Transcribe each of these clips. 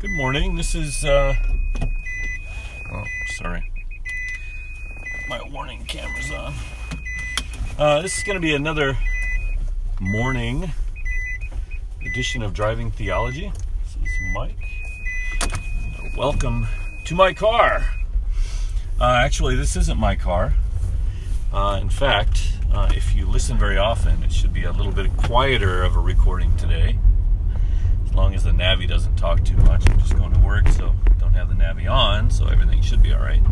Good morning. This is, uh, oh, sorry. My warning camera's on. Uh, this is going to be another morning edition of Driving Theology. This is Mike. Welcome to my car. Uh, actually, this isn't my car. Uh, in fact, uh, if you listen very often, it should be a little bit quieter of a recording today as long as the Navi doesn't talk too much. I'm just going to work, so don't have the Navi on, so everything should be all right.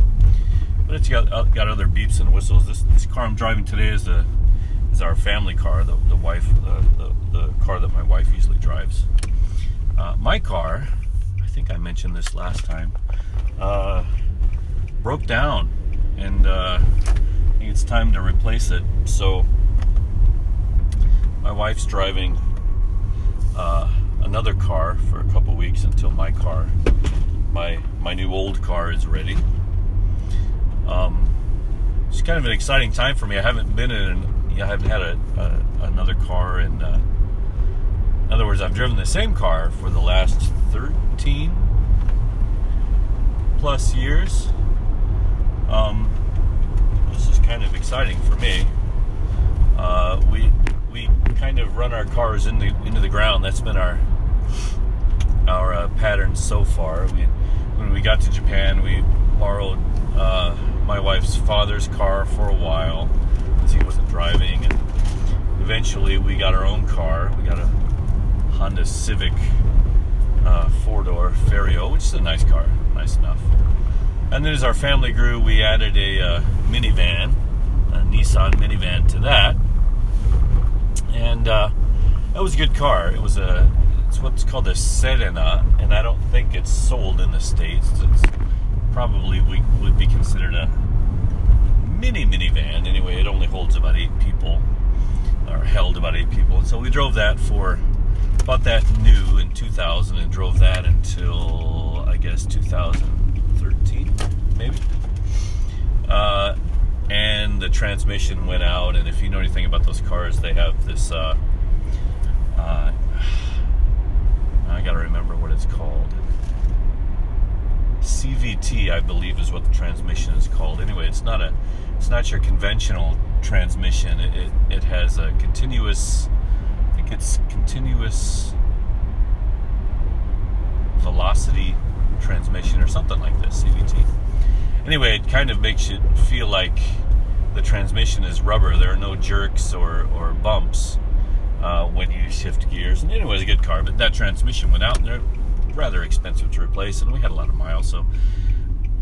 But it's got uh, got other beeps and whistles. This this car I'm driving today is a is our family car, the the wife the the, the car that my wife usually drives. Uh, my car, I think I mentioned this last time, uh, broke down, and uh, I think it's time to replace it. So my wife's driving. Uh, another car for a couple weeks until my car, my my new old car, is ready. Um, it's kind of an exciting time for me. I haven't been in, I haven't had a, a another car, and uh, in other words, I've driven the same car for the last thirteen plus years. Um, this is kind of exciting for me. Uh, we we kind of run our cars into into the ground. That's been our our uh, pattern so far. We, when we got to Japan, we borrowed uh, my wife's father's car for a while because he wasn't driving, and eventually we got our own car. We got a Honda Civic uh, four-door Ferio, which is a nice car, nice enough. And then as our family grew, we added a uh, minivan, a Nissan minivan to that, and uh, that was a good car. It was a what's called a Serena, and I don't think it's sold in the states. It's probably we would be considered a mini minivan. Anyway, it only holds about eight people, or held about eight people. So we drove that for bought that new in 2000 and drove that until I guess 2013, maybe. Uh, and the transmission went out. And if you know anything about those cars, they have this. Uh, uh, I got to remember what it's called. CVT, I believe, is what the transmission is called. Anyway, it's not a, it's not your conventional transmission. It it, it has a continuous, I think it's continuous velocity transmission or something like this. CVT. Anyway, it kind of makes you feel like the transmission is rubber. There are no jerks or or bumps uh, when you shift gears. And anyway, it was a good car, but that transmission went out, and they're rather expensive to replace, and we had a lot of miles, so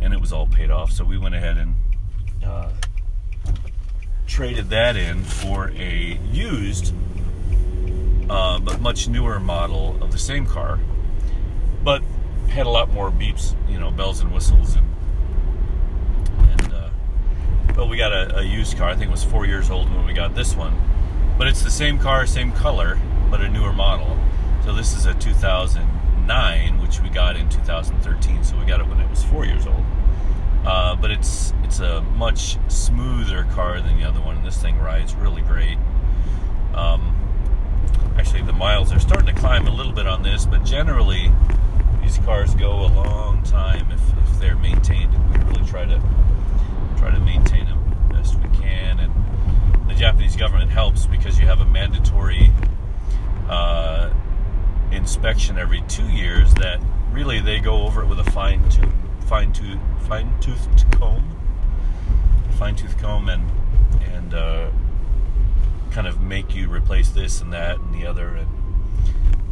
and it was all paid off. So we went ahead and uh, traded that in for a used, uh, but much newer model of the same car, but had a lot more beeps, you know, bells and whistles, and and uh, we got a, a used car. I think it was four years old when we got this one but it's the same car, same color, but a newer model. So this is a 2009, which we got in 2013. So we got it when it was four years old. Uh, but it's it's a much smoother car than the other one, and this thing rides really great. Um, actually, the miles are starting to climb a little bit on this, but generally, these cars go a long time if, if they're maintained, and we really try to try to maintain them best we can. And the Japanese government helps because you have a mandatory uh, inspection every two years that really they go over it with a fine tooth fine tooth fine toothed comb. Fine tooth comb and and uh, kind of make you replace this and that and the other and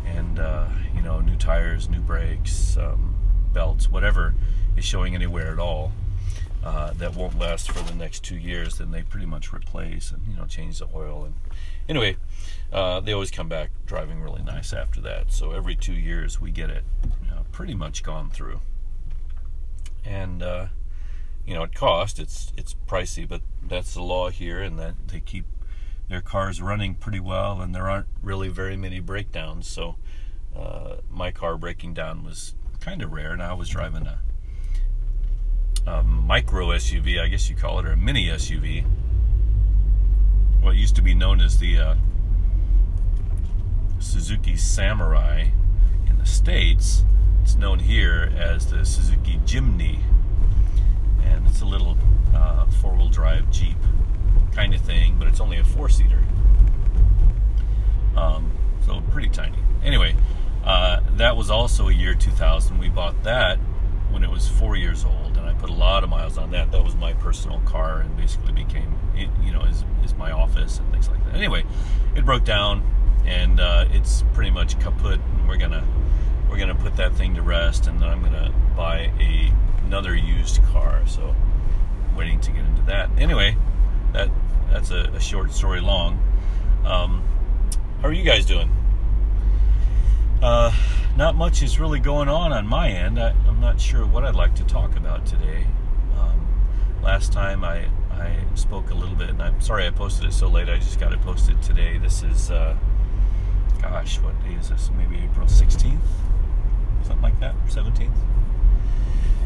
and uh, you know new tires new brakes um, belts whatever is showing anywhere at all uh, that won't last for the next two years, then they pretty much replace and you know change the oil. And anyway, uh, they always come back driving really nice after that. So every two years we get it you know, pretty much gone through. And uh, you know it cost it's it's pricey, but that's the law here, and that they keep their cars running pretty well, and there aren't really very many breakdowns. So uh, my car breaking down was kind of rare, and I was driving a a micro SUV, I guess you call it, or a mini SUV. What used to be known as the uh, Suzuki Samurai in the States. It's known here as the Suzuki Jimny, and it's a little uh, four-wheel drive Jeep kind of thing, but it's only a four-seater. Um, so pretty tiny. Anyway, uh, that was also a year 2000. We bought that when it was four years old, put a lot of miles on that. That was my personal car, and basically became, you know, is, is my office and things like that. Anyway, it broke down, and uh, it's pretty much kaput. And we're gonna we're gonna put that thing to rest, and then I'm gonna buy a another used car. So, waiting to get into that. Anyway, that that's a, a short story long. Um, how are you guys doing? Uh, not much is really going on on my end. I, am not sure what I'd like to talk about today. Um, last time I, I spoke a little bit, and I'm sorry I posted it so late. I just got it posted today. This is, uh, gosh, what day is this? Maybe April 16th? Something like that? 17th?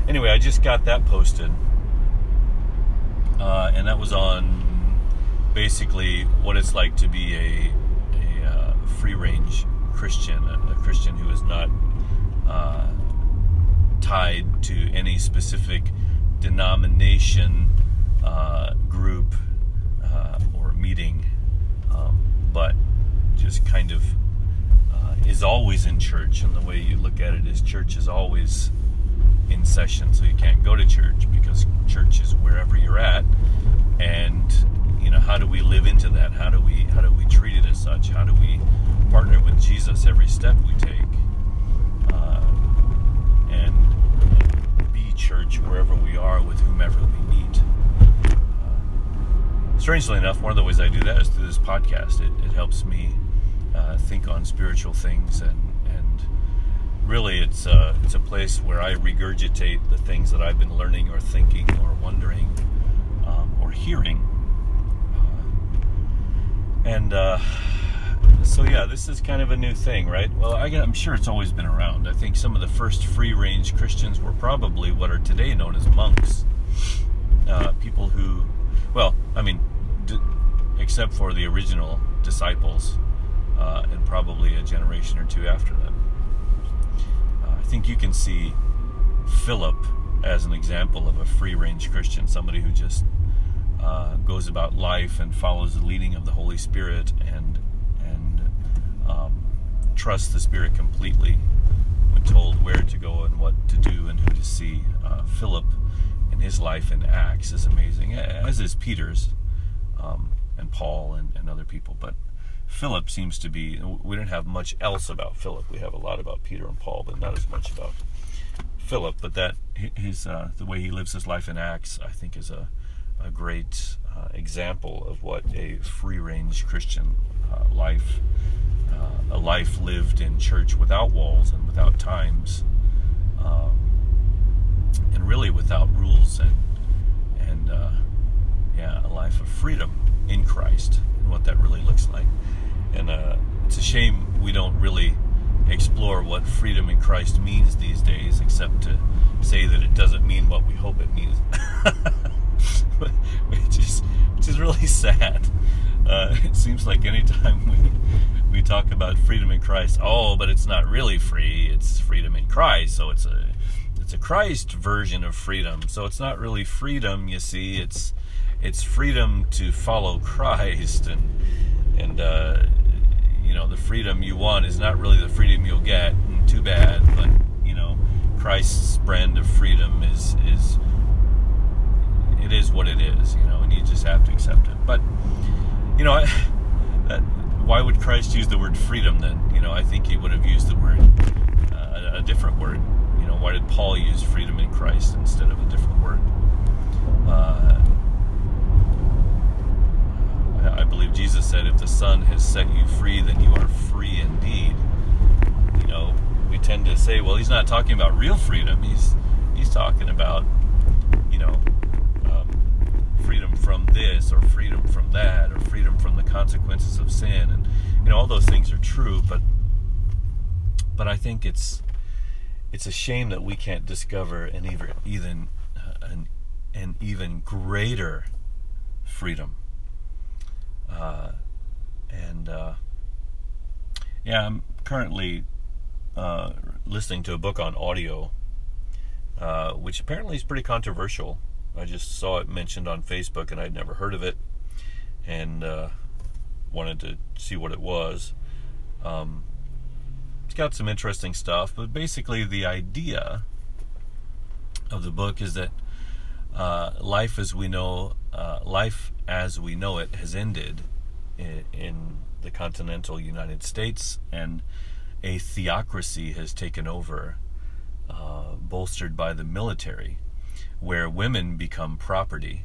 Anyway, I just got that posted. Uh, and that was on basically what it's like to be a, a uh, free range Christian, a, a Christian who is not uh, tied to any specific denomination, uh, group, uh, or meeting, um, but just kind of uh, is always in church. And the way you look at it is church is always in session, so you can't go to church because church is wherever you're at. And you know, how do we live into that? How do we how do we treat it as such? How do we partner with Jesus every step we take, uh, and, and, be church wherever we are with whomever we meet. Uh, strangely enough, one of the ways I do that is through this podcast. It, it helps me uh, think on spiritual things, and and really, it's a, uh, it's a place where I regurgitate the things that I've been learning or thinking or wondering um, or hearing. Uh, and uh, so yeah, this is kind of a new thing, right? Well, I, am sure it's always been around. I think some of the first free-range Christians were probably what are today known as monks, uh, people who, well, I mean, d- except for the original disciples, uh, and probably a generation or two after them. Uh, I think you can see Philip as an example of a free-range Christian, somebody who just uh, goes about life and follows the leading of the Holy Spirit and um, trust the Spirit completely when told where to go and what to do and who to see. Uh, Philip and his life in Acts is amazing, as is Peter's um, and Paul and, and other people. But Philip seems to be, we don't have much else about Philip. We have a lot about Peter and Paul, but not as much about Philip. But that his uh, the way he lives his life in Acts, I think, is a, a great uh, example of what a free range Christian uh, life uh, a life lived in church without walls and without times, um, and really without rules and and uh, yeah, a life of freedom in Christ and what that really looks like. And uh, it's a shame we don't really explore what freedom in Christ means these days, except to say that it doesn't mean what we hope it means, which is which is really sad. Uh, it seems like anytime we we talk about freedom in Christ, oh, but it's not really free. It's freedom in Christ. So it's a it's a Christ version of freedom. So it's not really freedom, you see. It's it's freedom to follow Christ and and uh, you know the freedom you want is not really the freedom you'll get. And too bad, but you know Christ's brand of freedom is is it is what it is, you know, and you just have to accept it. But you know, I, that, why would Christ use the word freedom then? You know, I think he would have used the word, uh, a different word. You know, why did Paul use freedom in Christ instead of a different word? Uh, I believe Jesus said, if the Son has set you free, then you are free indeed. You know, we tend to say, well, he's not talking about real freedom. He's he's talking about, you know, freedom from this or freedom from that or freedom from the consequences of sin and you know all those things are true but but I think it's it's a shame that we can't discover an even even uh, an, an even greater freedom uh, and uh, yeah I'm currently uh, listening to a book on audio, uh, which apparently is pretty controversial. I just saw it mentioned on Facebook and I'd never heard of it, and uh, wanted to see what it was. Um, it's got some interesting stuff, but basically the idea of the book is that uh, life as we know, uh, life as we know it, has ended in, in the continental United States, and a theocracy has taken over, uh, bolstered by the military, where women become property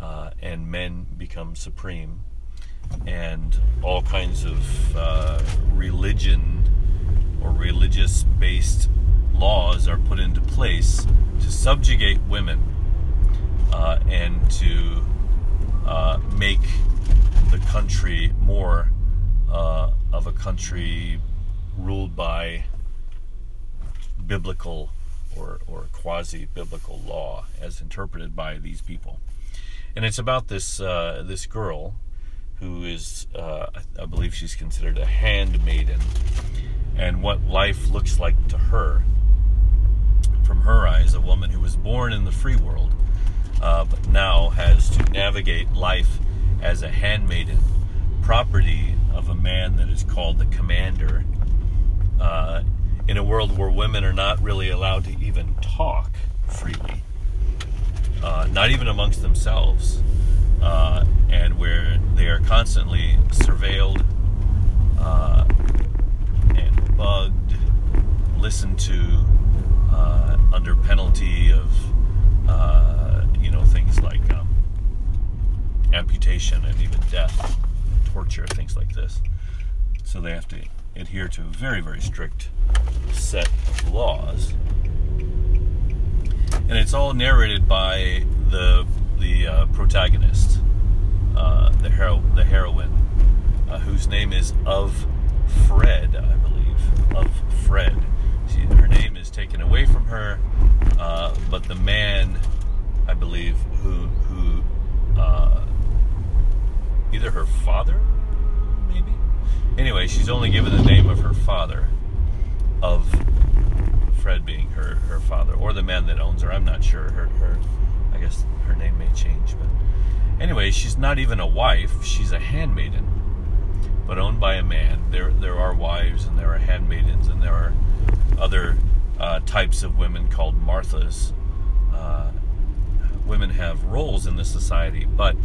uh, and men become supreme, and all kinds of uh, religion or religious based laws are put into place to subjugate women uh, and to uh, make the country more uh, of a country ruled by biblical or, or quasi biblical law as interpreted by these people. And it's about this uh, this girl who is, uh, I, believe she's considered a handmaiden, and what life looks like to her. From her eyes, a woman who was born in the free world, uh, but now has to navigate life as a handmaiden, property of a man that is called the commander, uh, in a world where women are not really allowed to even talk freely, uh, not even amongst themselves, uh, and where they are constantly surveilled uh, and bugged, listened to uh, under penalty of uh, you know things like um, amputation and even death, torture, things like this. So they have to adhere to a very, very strict set of laws. And it's all narrated by the the uh, protagonist, uh, the hero, the heroine, uh, whose name is of Fred, I believe, of Fred. She, her name is taken away from her, uh, but the man, I believe, who who uh, either her father. Anyway, she's only given the name of her father, of Fred being her her father, or the man that owns her. I'm not sure. Her her, I guess her name may change, but anyway, she's not even a wife. She's a handmaiden, but owned by a man. There there are wives and there are handmaidens and there are other uh, types of women called Marthas. Uh, women have roles in the society, but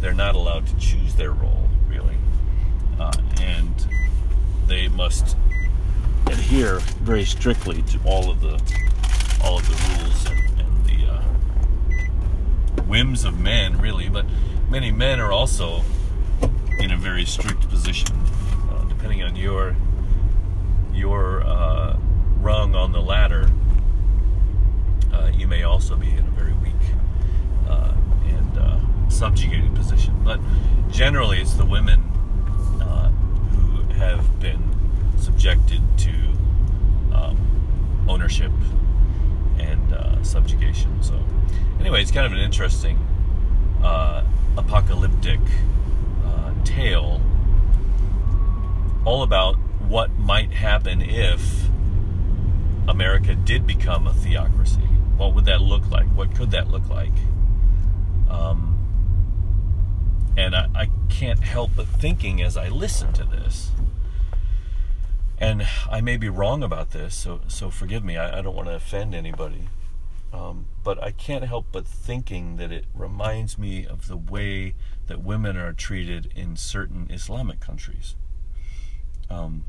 they're not allowed to choose their role, really. Uh, and they must adhere very strictly to all of the all of the rules and, and the uh, whims of men, really. But many men are also in a very strict position, uh, depending on your your uh, rung on the ladder. Uh, you may also be in a very weak uh, and uh, subjugated position. But generally, it's the women have been subjected to um, ownership and uh, subjugation. So, anyway, it's kind of an interesting uh, apocalyptic uh, tale all about what might happen if America did become a theocracy. What would that look like? What could that look like? Um, and I, I can't help but thinking as I listen to this, and I may be wrong about this, so so forgive me. I, I don't want to offend anybody, um, but I can't help but thinking that it reminds me of the way that women are treated in certain Islamic countries. Um,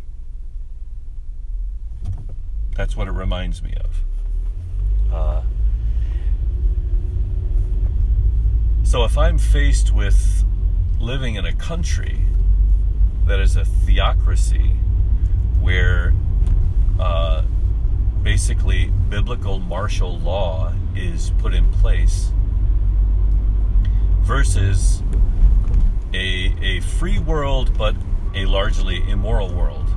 that's what it reminds me of. Uh, so if I'm faced with living in a country that is a theocracy where uh, basically biblical martial law is put in place versus a, a free world but a largely immoral world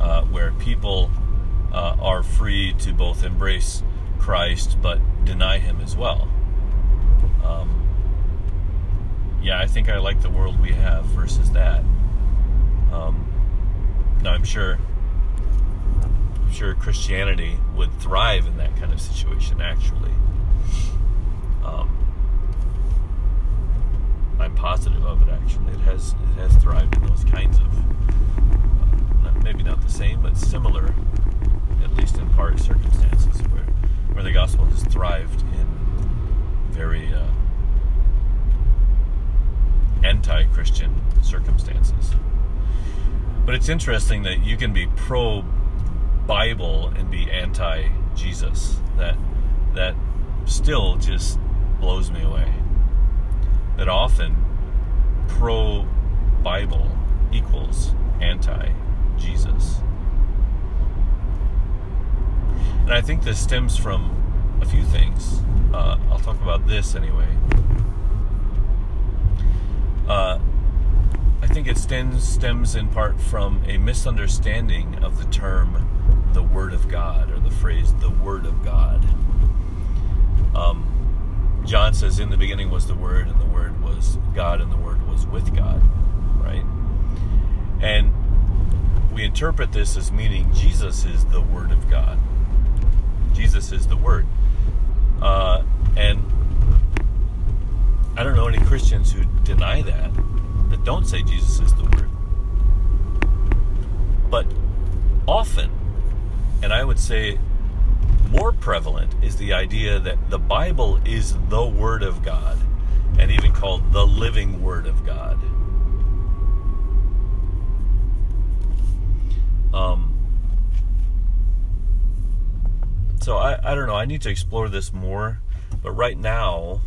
uh, where people uh, are free to both embrace Christ but deny Him as well. Um, yeah, I think I like the world we have versus that. Um, now, I'm sure I'm sure Christianity would thrive in that kind of situation. Actually, um, I'm positive of it. Actually, it has it has thrived in those kinds of uh, maybe not the same, but similar, at least in part, circumstances where where the gospel has thrived in very uh, anti-Christian circumstances. But it's interesting that you can be pro Bible and be anti Jesus. That that still just blows me away. That often pro Bible equals anti Jesus. And I think this stems from a few things. Uh, I'll talk about this anyway. Uh, I think it stems, stems in part from a misunderstanding of the term the Word of God or the phrase the Word of God. Um, John says, In the beginning was the Word, and the Word was God, and the Word was with God, right? And we interpret this as meaning Jesus is the Word of God. Jesus is the Word. Uh, and I don't know any Christians who deny that, don't say Jesus is the Word. But often, and I would say more prevalent is the idea that the Bible is the Word of God, and even called the living Word of God. Um, so I, I don't know. I need to explore this more, but right now,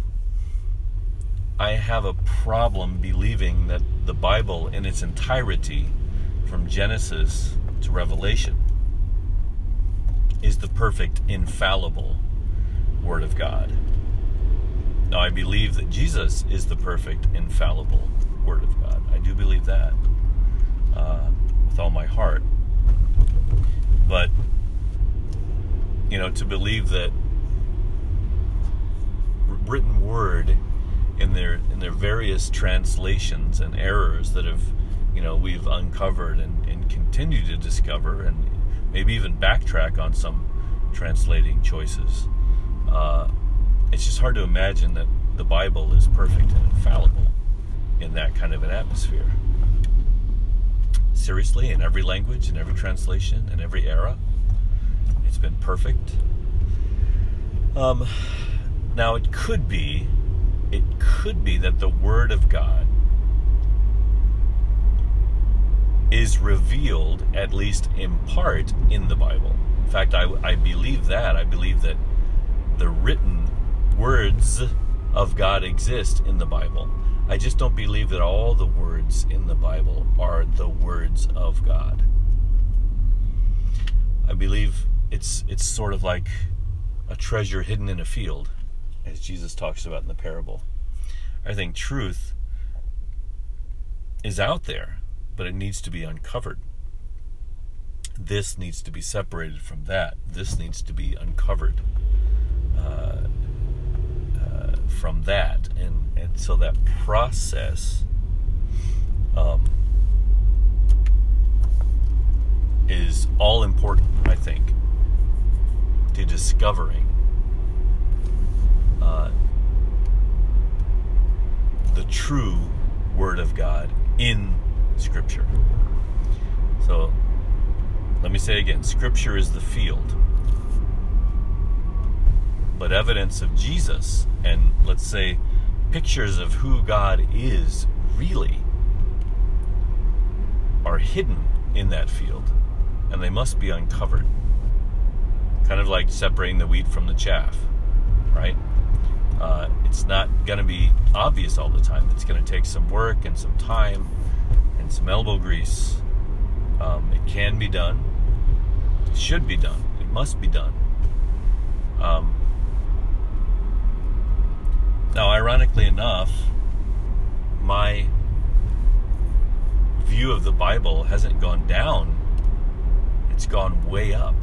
I have a problem believing that the Bible in its entirety, from Genesis to Revelation, is the perfect, infallible Word of God. Now, I believe that Jesus is the perfect, infallible Word of God. I do believe that uh, with all my heart. But, you know, to believe that written Word in their in their various translations and errors that have you know we've uncovered and, and continue to discover and maybe even backtrack on some translating choices. Uh, it's just hard to imagine that the Bible is perfect and infallible in that kind of an atmosphere. Seriously, in every language, in every translation, in every era, it's been perfect. Um, now, it could be, it could be that the Word of God is revealed, at least in part, in the Bible. In fact, I, I believe that. I believe that the written words of God exist in the Bible. I just don't believe that all the words in the Bible are the words of God. I believe it's it's sort of like a treasure hidden in a field, as Jesus talks about in the parable. I think truth is out there but it needs to be uncovered. This needs to be separated from that. This needs to be uncovered uh, uh, from that, and and so that process um, is all important. I think to discovering uh, the true Word of God in Scripture. So, let me say again Scripture is the field. But evidence of Jesus and, let's say, pictures of who God is really are hidden in that field and they must be uncovered. Kind of like separating the wheat from the chaff, right? Uh, it's not going to be obvious all the time. It's going to take some work and some time and some elbow grease. Um, it can be done. It should be done. It must be done. Um, now, ironically enough, my view of the Bible hasn't gone down, it's gone way up.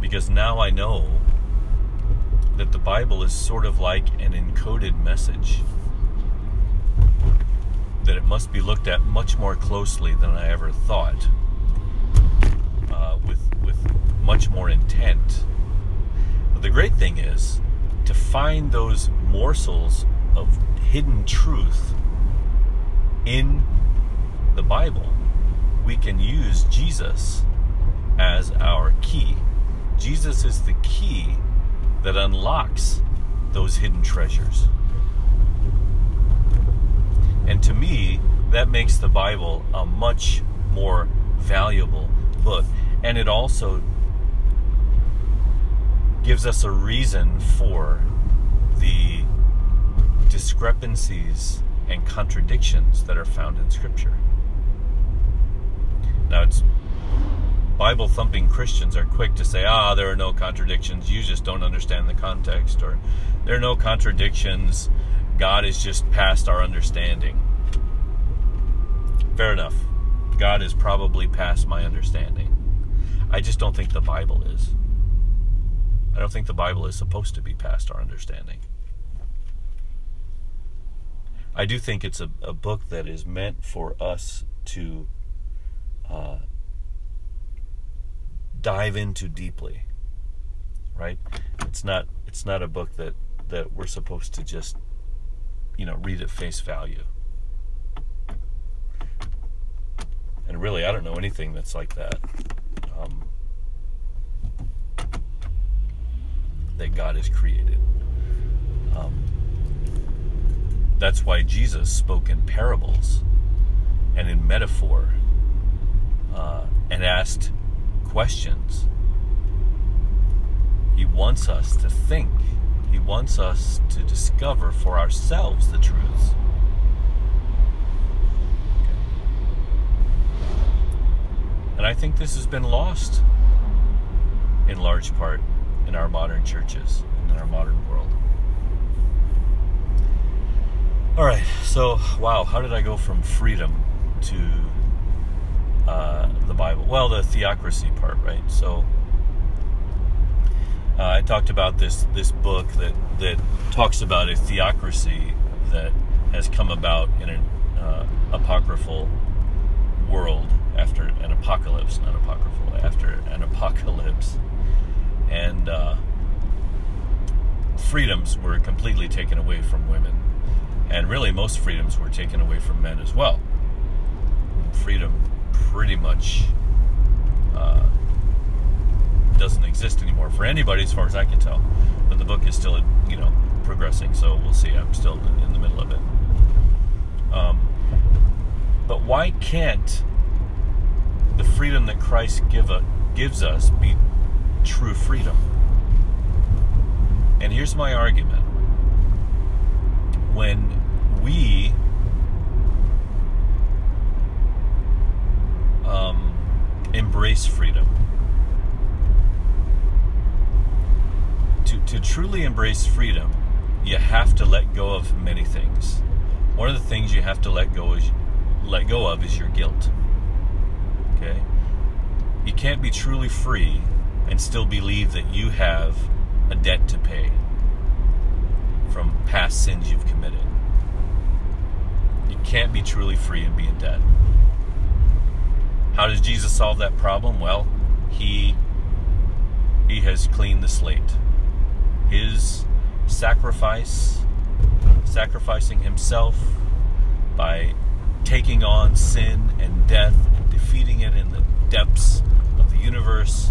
Because now I know that the Bible is sort of like an encoded message that it must be looked at much more closely than I ever thought. Uh, with with much more intent. But the great thing is to find those morsels of hidden truth in the Bible. We can use Jesus as our key. Jesus is the key that unlocks those hidden treasures. And to me, that makes the Bible a much more valuable book. And it also gives us a reason for the discrepancies and contradictions that are found in Scripture. Now, it's Bible thumping Christians are quick to say, ah, there are no contradictions. You just don't understand the context. Or there are no contradictions. God is just past our understanding. Fair enough. God is probably past my understanding. I just don't think the Bible is. I don't think the Bible is supposed to be past our understanding. I do think it's a, a book that is meant for us to uh, dive into deeply right? It's not it's not a book that that we're supposed to just you know read at face value. And really i don't know anything that's like that um, that god has created. Um, that's why jesus spoke in parables and in metaphor uh, and asked questions. He wants us to think. He wants us to discover for ourselves the truths. And I think this has been lost in large part in our modern churches, and in our modern world. All right, so wow, how did I go from freedom to uh, the Bible. Well, the theocracy part, right? So uh, I talked about this this book that that talks about a theocracy that has come about in an uh, apocryphal world after an apocalypse, not apocryphal, after an apocalypse, and uh, freedoms were completely taken away from women, and really most freedoms were taken away from men as well. Freedom pretty much uh, doesn't exist anymore for anybody, as far as I can tell. But the book is still, you know, progressing, so we'll see. I'm still in the middle of it. Um, but why can't the freedom that Christ give a, gives us be true freedom? And here's my argument. When we um, embrace freedom. To, to truly embrace freedom, you have to let go of many things. One of the things you have to let go is let go of is your guilt. Okay? You can't be truly free and still believe that you have a debt to pay from past sins you've committed. You can't be truly free and be in debt. How does Jesus solve that problem? Well, he he has cleaned the slate. His sacrifice, sacrificing himself by taking on sin and death and defeating it in the depths of the universe,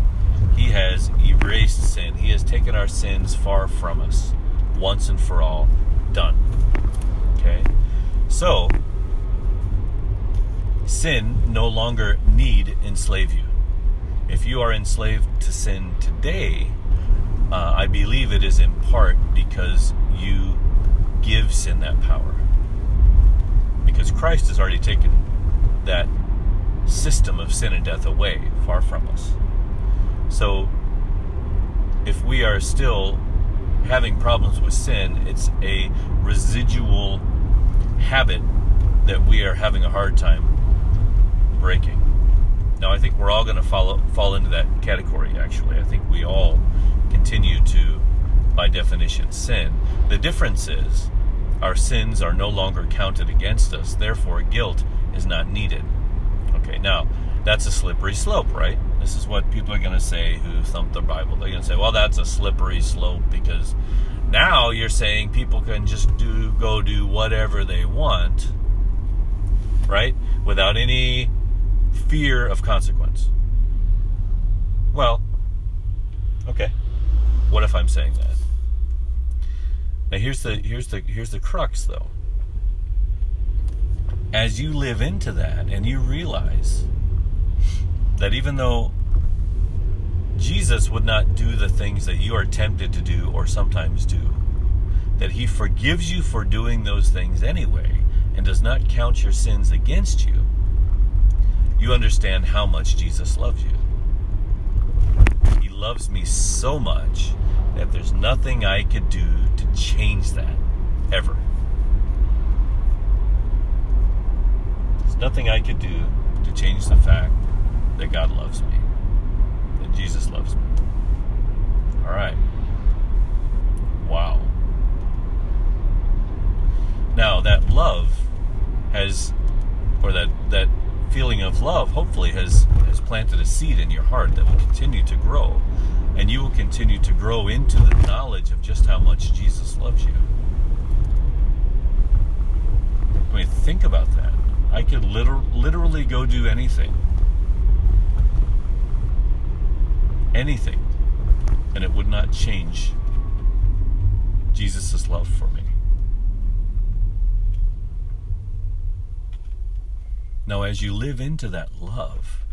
he has erased sin. He has taken our sins far from us once and for all. Done. Okay? So, sin no longer need enslave you. If you are enslaved to sin today, uh, I believe it is in part because you give sin that power. Because Christ has already taken that system of sin and death away, far from us. So, if we are still having problems with sin, it's a residual habit that we are having a hard time breaking. Now, I think we're all going to follow, fall into that category, actually. I think we all continue to, by definition, sin. The difference is our sins are no longer counted against us, therefore, guilt is not needed. Okay, now, that's a slippery slope, right? This is what people are going to say who thump the Bible. They're going to say, well, that's a slippery slope because now you're saying people can just do go do whatever they want, right? Without any fear of consequence. Well, okay. What if I'm saying that? Now here's the here's the here's the crux though. As you live into that and you realize that even though Jesus would not do the things that you are tempted to do or sometimes do, that he forgives you for doing those things anyway and does not count your sins against you, you understand how much Jesus loves you. He loves me so much that there's nothing I could do to change that, ever. There's nothing I could do to change the fact that God loves me, that Jesus loves me. All right. Wow. Now, that love has, or that, that feeling of love hopefully has, has planted a seed in your heart that will continue to grow. And you will continue to grow into the knowledge of just how much Jesus loves you. I mean, think about that. I could liter- literally go do anything. Anything. And it would not change Jesus' love for me. Now, as you live into that love,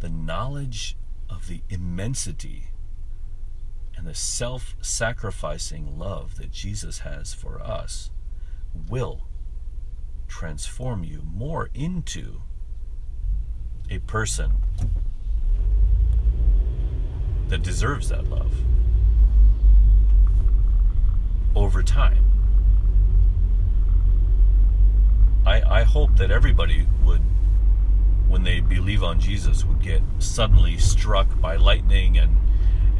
the knowledge of the immensity and the self sacrificing love that Jesus has for us will transform you more into a person that deserves that love over time. I, I hope that everybody would, when they believe on Jesus, would get suddenly struck by lightning and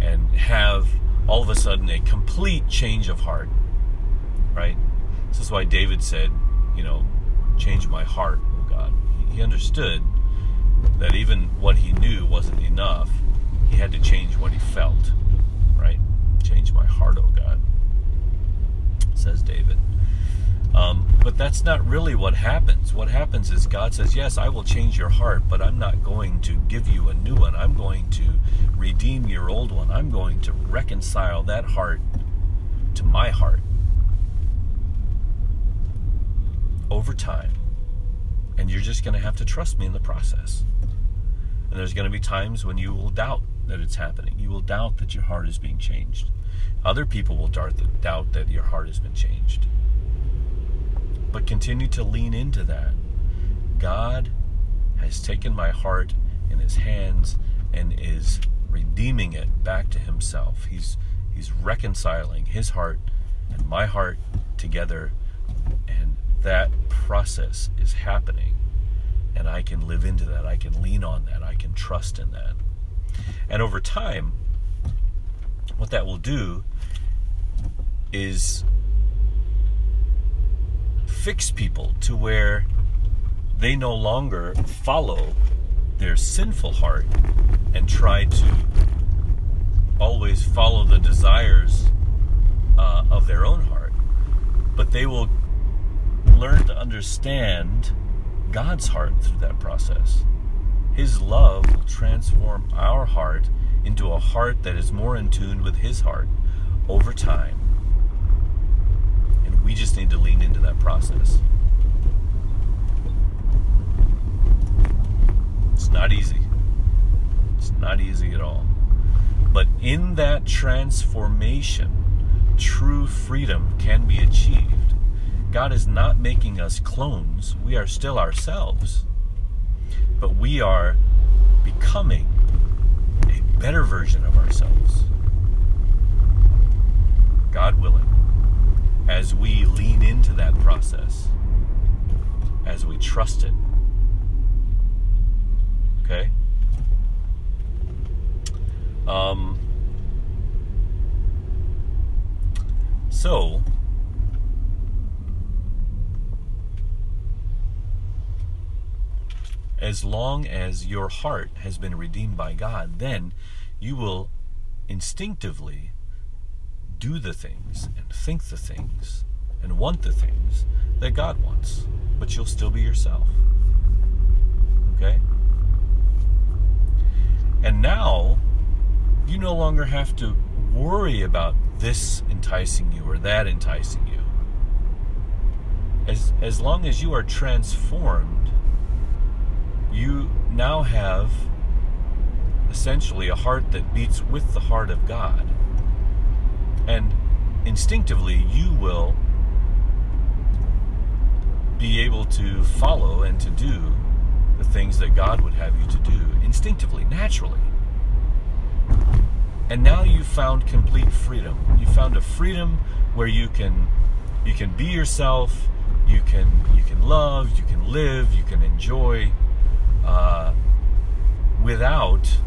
and have all of a sudden a complete change of heart. Right? This is why David said, you know, change my heart, oh God. He understood that even what he knew wasn't enough. He had to change what he felt. Right? Change my heart, oh God, says David. Um, but that's not really what happens. What happens is God says, Yes, I will change your heart, but I'm not going to give you a new one. I'm going to redeem your old one. I'm going to reconcile that heart to my heart over time. And you're just going to have to trust me in the process. And there's going to be times when you will doubt that it's happening. You will doubt that your heart is being changed. Other people will doubt that your heart has been changed. But continue to lean into that. God has taken my heart in his hands and is redeeming it back to himself. He's he's reconciling his heart and my heart together and that process is happening and I can live into that. I can lean on that. I can trust in that. And over time what that will do is fix people to where they no longer follow their sinful heart and try to always follow the desires uh, of their own heart, but they will learn to understand God's heart through that process. His love will transform our heart into a heart that is more in tune with His heart over time we just need to lean into that process. It's not easy. It's not easy at all. But in that transformation, true freedom can be achieved. God is not making us clones, we are still ourselves. But we are becoming a better version of ourselves. God willing as we lean into that process, as we trust it. Okay? Um, so, as long as your heart has been redeemed by God, then you will instinctively do the things and think the things and want the things that God wants, but you'll still be yourself. Okay? And now, you no longer have to worry about this enticing you or that enticing you. As, as long as you are transformed, you now have essentially a heart that beats with the heart of God. And instinctively, you will be able to follow and to do the things that God would have you to do instinctively, naturally. And now you've found complete freedom. You found a freedom where you can you can be yourself, you can you can love, you can live, you can enjoy uh, without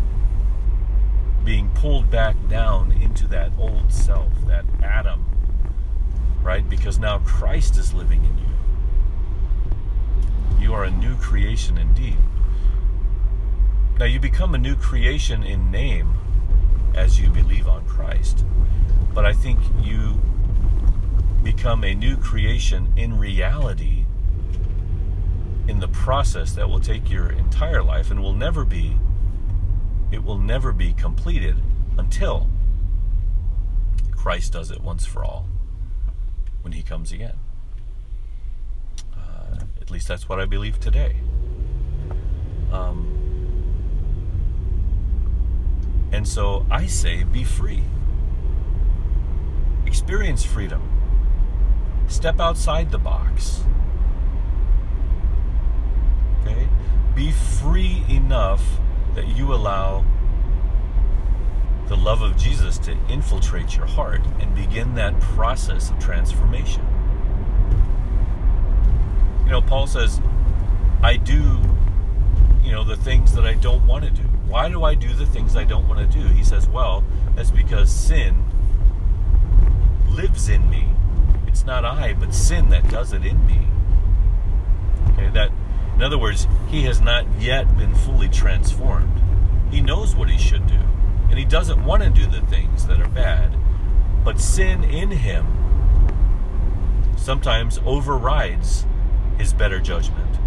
being pulled back down into that old self, that Adam, right? Because now Christ is living in you. You are a new creation indeed. Now you become a new creation in name as you believe on Christ. But I think you become a new creation in reality in the process that will take your entire life and will never be it will never be completed until Christ does it once for all when he comes again. Uh, at least that's what I believe today. Um, and so I say, be free. Experience freedom. Step outside the box. Okay? Be free enough that you allow the love of Jesus to infiltrate your heart and begin that process of transformation. You know, Paul says, I do, you know, the things that I don't want to do. Why do I do the things I don't want to do? He says, well, that's because sin lives in me. It's not I, but sin that does it in me. Okay, that in other words, he has not yet been fully transformed. He knows what he should do, and he doesn't want to do the things that are bad. But sin in him sometimes overrides his better judgment.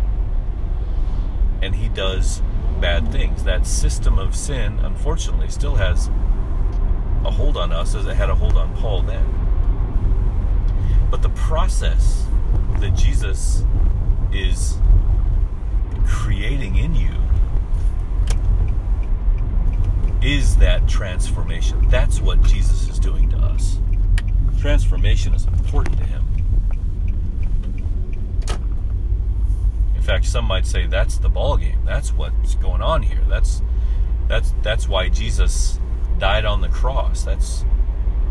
And he does bad things. That system of sin, unfortunately, still has a hold on us as it had a hold on Paul then. But the process that Jesus is creating in you is that transformation. That's what Jesus is doing to us. Transformation is important to him. In fact, some might say that's the ball game. That's what's going on here. That's that's that's why Jesus died on the cross. That's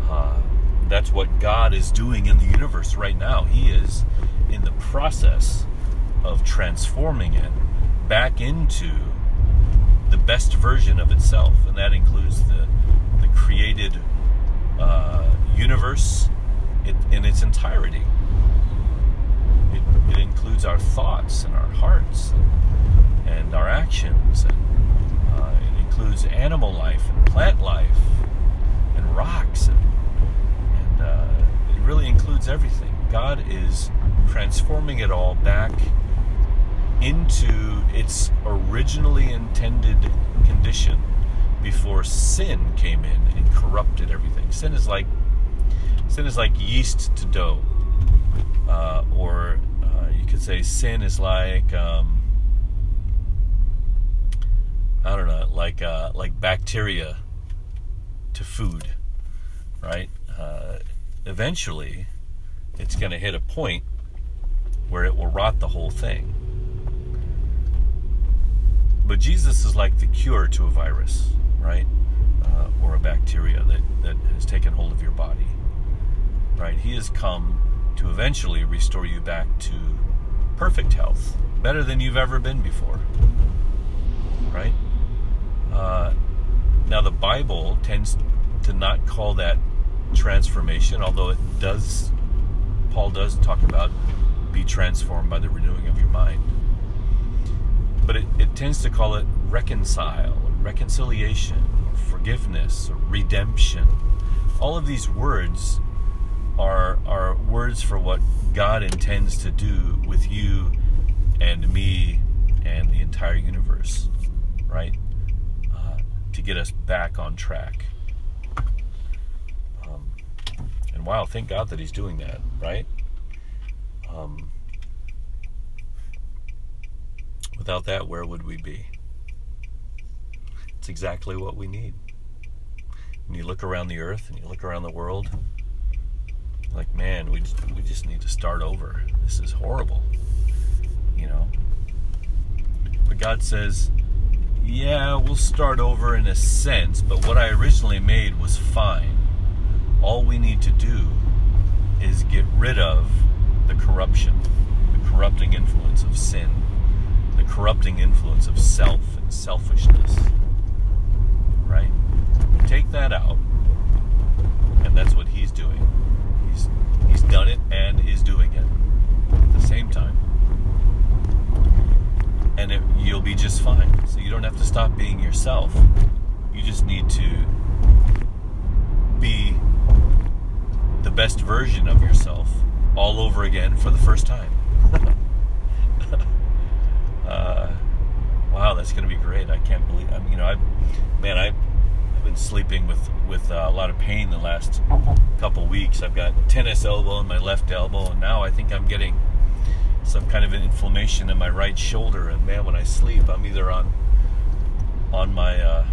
uh, that's what God is doing in the universe right now. He is in the process of transforming it back into the best version of itself, and that includes the the created uh, universe in its entirety. It, it, includes our thoughts and our hearts and, and our actions, and uh, it includes animal life and plant life and rocks, and, and uh, it really includes everything. God is transforming it all back into its originally intended condition before sin came in and corrupted everything. Sin is like sin is like yeast to dough, uh, or uh, you could say sin is like um, I don't know, like uh, like bacteria to food, right? Uh, eventually, it's going to hit a point where it will rot the whole thing. But Jesus is like the cure to a virus, right? Uh, or a bacteria that, that has taken hold of your body, right? He has come to eventually restore you back to perfect health, better than you've ever been before, right? Uh, now, the Bible tends to not call that transformation, although it does, Paul does talk about be transformed by the renewing of your mind. but it, it tends to call it reconcile, reconciliation, or forgiveness, or redemption. All of these words are are words for what God intends to do with you and me and the entire universe, right? Uh, to get us back on track. Um, and wow, thank God that He's doing that, right? Um, without that, where would we be? It's exactly what we need. When you look around the earth and you look around the world, like man, we just, we just need to start over. This is horrible, you know. But God says, yeah, we'll start over in a sense, but what I originally made was fine. All we need to do is get rid of the corruption, the corrupting influence of sin, the corrupting influence of self and selfishness. Right? Take that out, and that's what He's doing. He's He's done it and is doing it at the same time. And it, you'll be just fine. So you don't have to stop being yourself. You just need to be the best version of yourself all over again for the first time. uh, wow, that's going to be great. I can't believe. I mean, you know, I, man, I, I've been sleeping with with uh, a lot of pain the last couple weeks. I've got tennis elbow in my left elbow, and now I think I'm getting some kind of an inflammation in my right shoulder. And man, when I sleep, I'm either on on my uh,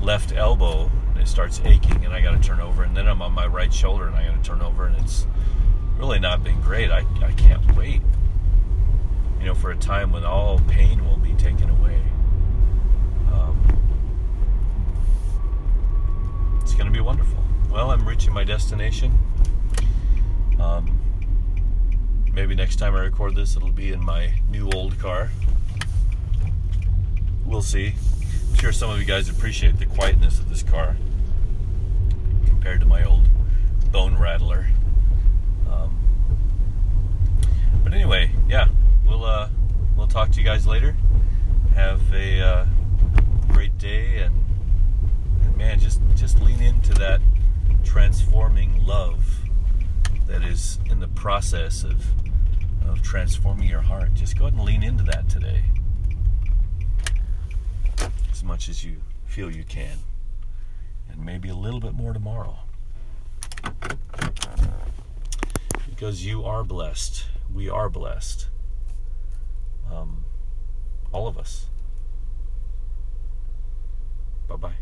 left elbow it starts aching, and I got to turn over, and then I'm on my right shoulder and I got to turn over, and it's really not been great. I I can't wait, you know, for a time when all pain will be taken away. It's going to be wonderful. Well, I'm reaching my destination. Um, maybe next time I record this, it'll be in my new old car. We'll see. Sure some of you guys appreciate the quietness of this car compared to my old bone rattler. Um, but anyway, yeah, we'll uh, we'll talk to you guys later. Have a uh, great day and man, just just lean into that transforming love that is in the process of of transforming your heart. Just go ahead and lean into that today. As much as you feel you can. And maybe a little bit more tomorrow. Because you are blessed. We are blessed. Um, all of us. Bye bye.